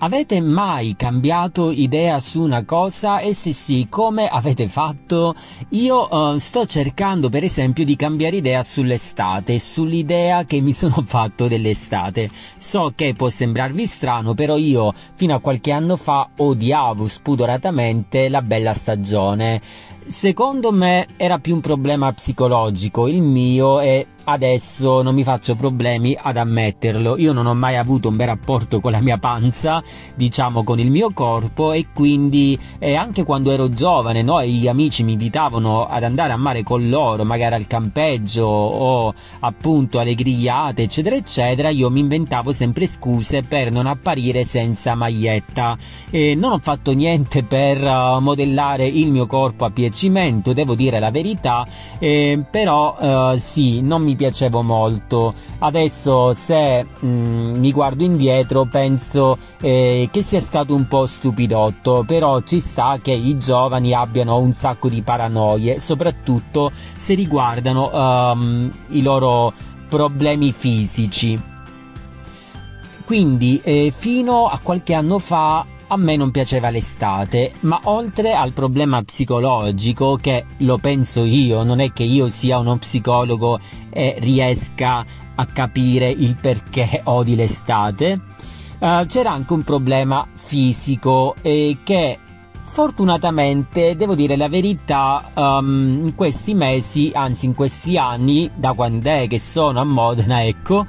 Avete mai cambiato idea su una cosa e se sì, come avete fatto? Io uh, sto cercando per esempio di cambiare idea sull'estate, sull'idea che mi sono fatto dell'estate. So che può sembrarvi strano, però io fino a qualche anno fa odiavo spudoratamente la bella stagione. Secondo me era più un problema psicologico il mio e adesso non mi faccio problemi ad ammetterlo. Io non ho mai avuto un bel rapporto con la mia panza, diciamo con il mio corpo e quindi eh, anche quando ero giovane, no, gli amici mi invitavano ad andare a mare con loro, magari al campeggio o appunto alle grigliate, eccetera, eccetera, io mi inventavo sempre scuse per non apparire senza maglietta. E non ho fatto niente per uh, modellare il mio corpo a piacimento, devo dire la verità, eh, però uh, sì, non mi piacevo molto. Adesso se mh, mm, mi guardo indietro penso eh, che sia stato un po' stupidotto, però ci sta che i giovani abbiano un sacco di paranoie, soprattutto se riguardano um, i loro problemi fisici. Quindi eh, fino a qualche anno fa a me non piaceva l'estate, ma oltre al problema psicologico, che lo penso io, non è che io sia uno psicologo e riesca a capire il perché odi l'estate, uh, c'era anche un problema fisico e che fortunatamente devo dire la verità um, in questi mesi anzi in questi anni da quando è che sono a Modena ecco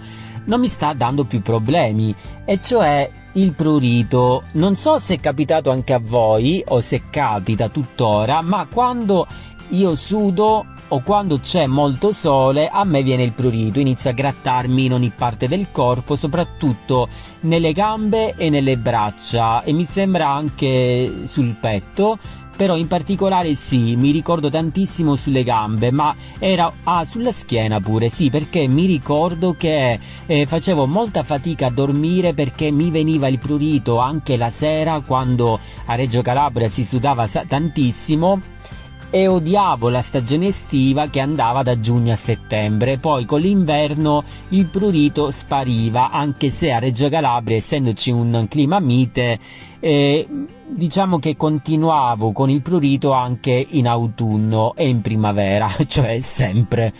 non mi sta dando più problemi. E cioè il prurito. Non so se è capitato anche a voi o se capita tuttora, ma quando io sudo o quando c'è molto sole a me viene il prurito, inizio a grattarmi in ogni parte del corpo, soprattutto nelle gambe e nelle braccia e mi sembra anche sul petto però in particolare sì, mi ricordo tantissimo sulle gambe, ma era ah, sulla schiena pure, sì, perché mi ricordo che eh, facevo molta fatica a dormire perché mi veniva il prurito anche la sera quando a Reggio Calabria si sudava tantissimo e odiavo la stagione estiva che andava da giugno a settembre. Poi con l'inverno il prurito spariva, anche se a Reggio Calabria, essendoci un clima mite, eh, diciamo che continuavo con il prurito anche in autunno e in primavera, cioè sempre.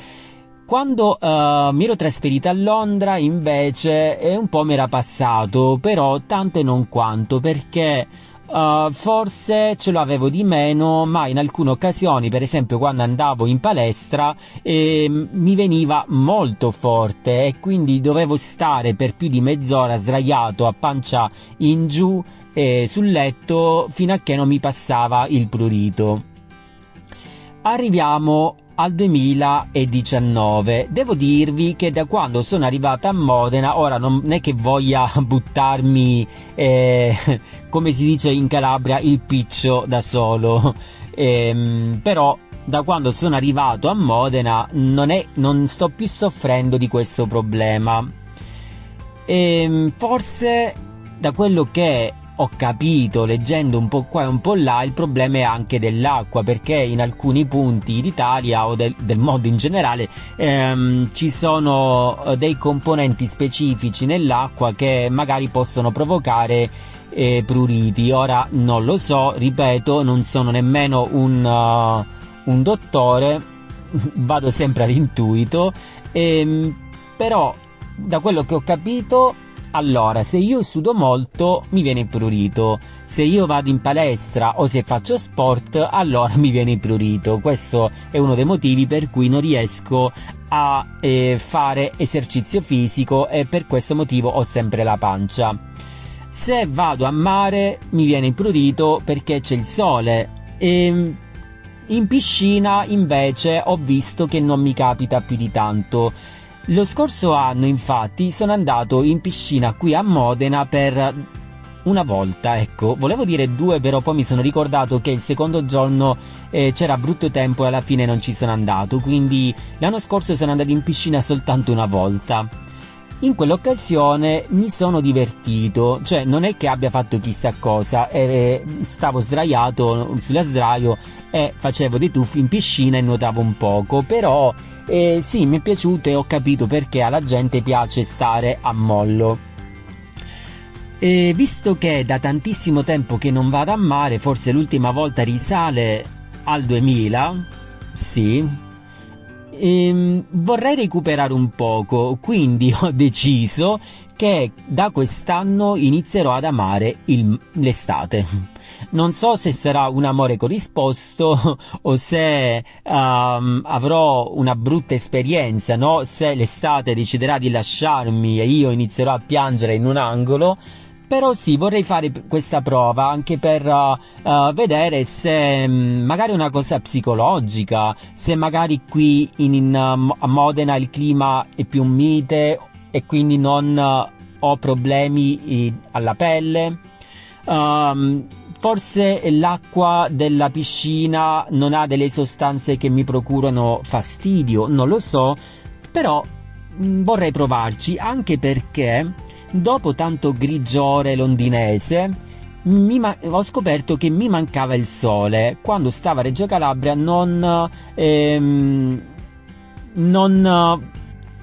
Quando uh, mi ero trasferita a Londra invece eh, un po' mi era passato, però tanto e non quanto perché Uh, forse ce l'avevo di meno, ma in alcune occasioni, per esempio quando andavo in palestra, eh, mi veniva molto forte e quindi dovevo stare per più di mezz'ora sdraiato a pancia in giù eh, sul letto fino a che non mi passava il prurito. Arriviamo al 2019. Devo dirvi che da quando sono arrivata a Modena, ora non è che voglia buttarmi, eh, come si dice in Calabria, il piccio da solo, eh, però da quando sono arrivato a Modena non, è, non sto più soffrendo di questo problema. E ehm, forse da quello che ho capito leggendo un po' qua e un po' là il problema è anche dell'acqua perché in alcuni punti d'Italia o del, del mondo in generale ehm, ci sono eh, dei componenti specifici nell'acqua che magari possono provocare eh, pruriti. Ora non lo so ripeto non sono nemmeno un, uh, un dottore vado sempre all'intuito ehm, però da quello che ho capito allora, se io sudo molto mi viene prurito, se io vado in palestra o se faccio sport allora mi viene prurito. Questo è uno dei motivi per cui non riesco a eh, fare esercizio fisico e per questo motivo ho sempre la pancia. Se vado a mare mi viene prurito perché c'è il sole e ehm, in piscina invece ho visto che non mi capita più di tanto lo scorso anno, infatti, sono andato in piscina qui a Modena per una volta, ecco, volevo dire due, però poi mi sono ricordato che il secondo giorno eh, c'era brutto tempo e alla fine non ci sono andato, quindi l'anno scorso sono andato in piscina soltanto una volta. In quell'occasione mi sono divertito, cioè non è che abbia fatto chissà cosa, eh, stavo sdraiato sulla sdraio e facevo dei tuffi in piscina e nuotavo un poco, però e sì, mi è piaciuto e ho capito perché alla gente piace stare a mollo. E visto che è da tantissimo tempo che non vado a mare, forse l'ultima volta risale al 2000, sì, ehm, vorrei recuperare un poco, quindi ho deciso che da quest'anno inizierò ad amare il, l'estate. Non so se sarà un amore corrisposto o se um, avrò una brutta esperienza, no? Se l'estate deciderà di lasciarmi e io inizierò a piangere in un angolo, però sì, vorrei fare questa prova anche per uh, vedere se um, magari una cosa psicologica, se magari qui in, in uh, a Modena il clima è più mite e quindi non uh, ho problemi alla pelle. Um, forse l'acqua della piscina non ha delle sostanze che mi procurano fastidio, non lo so, però mm, vorrei provarci anche perché dopo tanto grigiore londinese ma- ho scoperto che mi mancava il sole. Quando stavo a Reggio Calabria non, ehm, non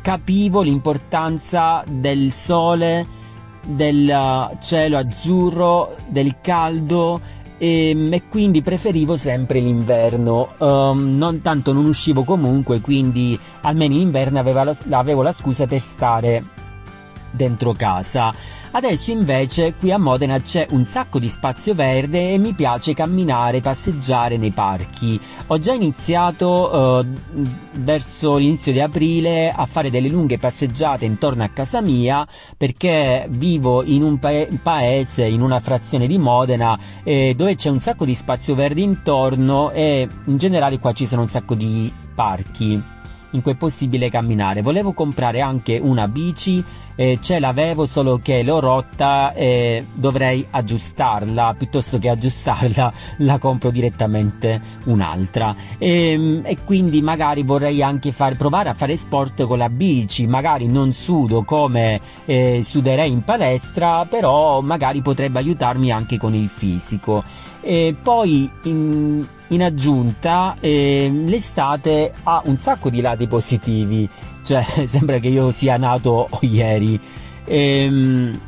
capivo l'importanza del sole, del cielo azzurro, del caldo e, ehm, e quindi preferivo sempre l'inverno. Um, non tanto non uscivo comunque, quindi almeno in inverno avevo la scusa per stare dentro casa. Adesso invece qui a Modena c'è un sacco di spazio verde e mi piace camminare, passeggiare nei parchi. Ho già iniziato eh, verso l'inizio di aprile a fare delle lunghe passeggiate intorno a casa mia perché vivo in un pa- paese, in una frazione di Modena eh, dove c'è un sacco di spazio verde intorno e in generale qua ci sono un sacco di parchi in cui è possibile camminare. Volevo comprare anche una bici, eh, ce l'avevo solo che l'ho rotta e dovrei aggiustarla, piuttosto che aggiustarla la compro direttamente un'altra. E, ehm, e quindi magari vorrei anche far, provare a fare sport con la bici, magari non sudo come eh, suderei in palestra, però magari potrebbe aiutarmi anche con il fisico. E poi in, in aggiunta eh, l'estate ha un sacco di lati positivi, cioè sembra che io sia nato ieri. Ehm,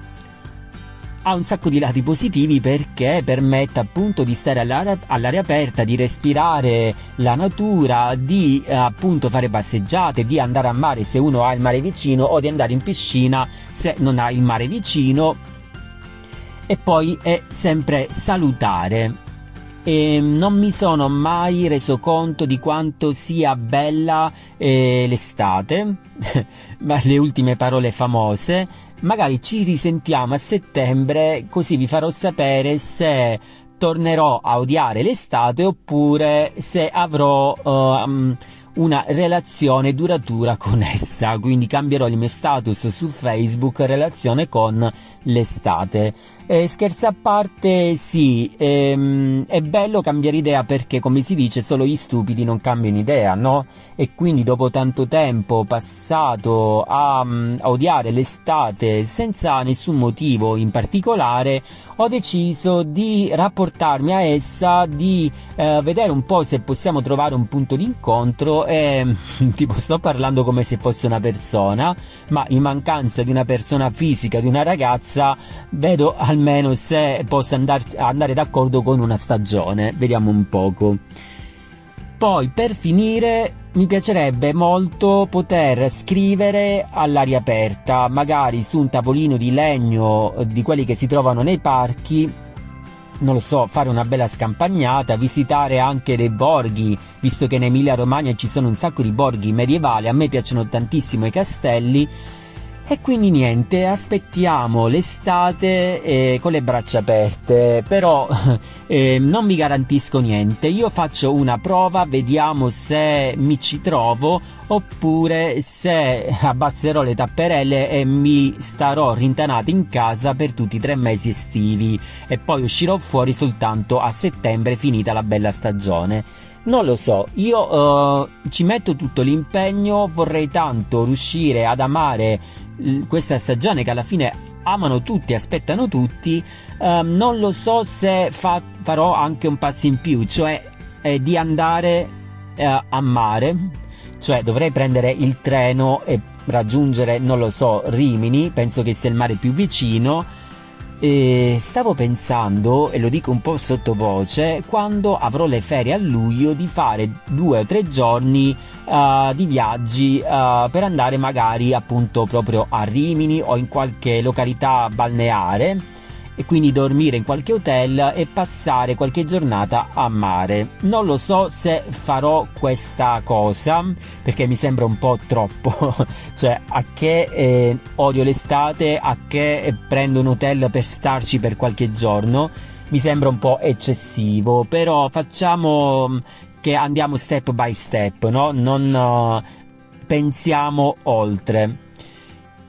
ha un sacco di lati positivi perché permette appunto di stare all'aria, all'aria aperta, di respirare la natura, di eh, appunto fare passeggiate, di andare a mare se uno ha il mare vicino o di andare in piscina se non ha il mare vicino e poi è sempre salutare. E non mi sono mai reso conto di quanto sia bella eh, l'estate, le ultime parole famose. Magari ci risentiamo a settembre, così vi farò sapere se tornerò a odiare l'estate oppure se avrò uh, una relazione duratura con essa. Quindi cambierò il mio status su Facebook relazione con l'estate. Eh, scherzi a parte, sì, ehm, è bello cambiare idea perché, come si dice, solo gli stupidi non cambiano idea, no? E quindi dopo tanto tempo passato a, mm, a odiare l'estate senza nessun motivo in particolare, ho deciso di rapportarmi a essa, di eh, vedere un po' se possiamo trovare un punto d'incontro e tipo sto parlando come se fosse una persona, ma in mancanza di una persona fisica, di una ragazza, vedo al almeno se possa andar, andare d'accordo con una stagione. Vediamo un poco. Poi per finire mi piacerebbe molto poter scrivere all'aria aperta, magari su un tavolino di legno di quelli che si trovano nei parchi. Non lo so, fare una bella scampagnata, visitare anche dei borghi, visto che in Emilia Romagna ci sono un sacco di borghi medievali, a me piacciono tantissimo i castelli e quindi niente, aspettiamo l'estate eh, con le braccia aperte, però eh, non vi garantisco niente, io faccio una prova, vediamo se mi ci trovo oppure se abbasserò le tapperelle e mi starò rintanato in casa per tutti i tre mesi estivi. E poi uscirò fuori soltanto a settembre finita la bella stagione. Non lo so, io uh, ci metto tutto l'impegno, vorrei tanto riuscire ad amare questa stagione che alla fine amano tutti, aspettano tutti, uh, non lo so se fa, farò anche un passo in più, cioè eh, di andare uh, a mare, cioè dovrei prendere il treno e raggiungere, non lo so, Rimini, penso che sia il mare più vicino E stavo pensando, e lo dico un po' sottovoce, quando avrò le ferie a luglio di fare due o tre giorni uh, di viaggi uh, per andare magari appunto proprio a Rimini o in qualche località balneare e quindi dormire in qualche hotel e passare qualche giornata a mare. Non lo so se farò questa cosa perché mi sembra un po' troppo, cioè a che eh, odio l'estate, a che prendo un hotel per starci per qualche giorno. Mi sembra un po' eccessivo, però facciamo che andiamo step by step, no? Non uh, pensiamo oltre.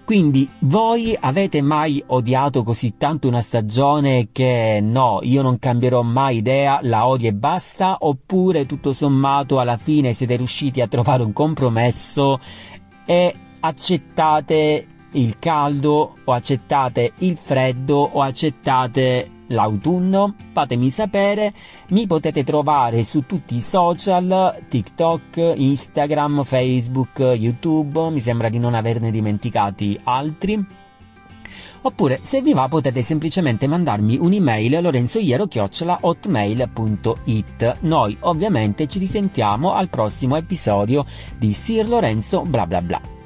Quindi voi avete mai odiato così tanto una stagione che no, io non cambierò mai idea, la odio e basta, oppure tutto sommato alla fine siete riusciti a trovare un compromesso e accettate il caldo o accettate il freddo o accettate l'autunno? Fatemi sapere, mi potete trovare su tutti i social, TikTok, Instagram, Facebook, YouTube, mi sembra di non averne dimenticati altri. Oppure, se vi va, potete semplicemente mandarmi un'email lorenzoiero-hotmail.it. Noi ovviamente ci risentiamo al prossimo episodio di Sir Lorenzo bla bla bla.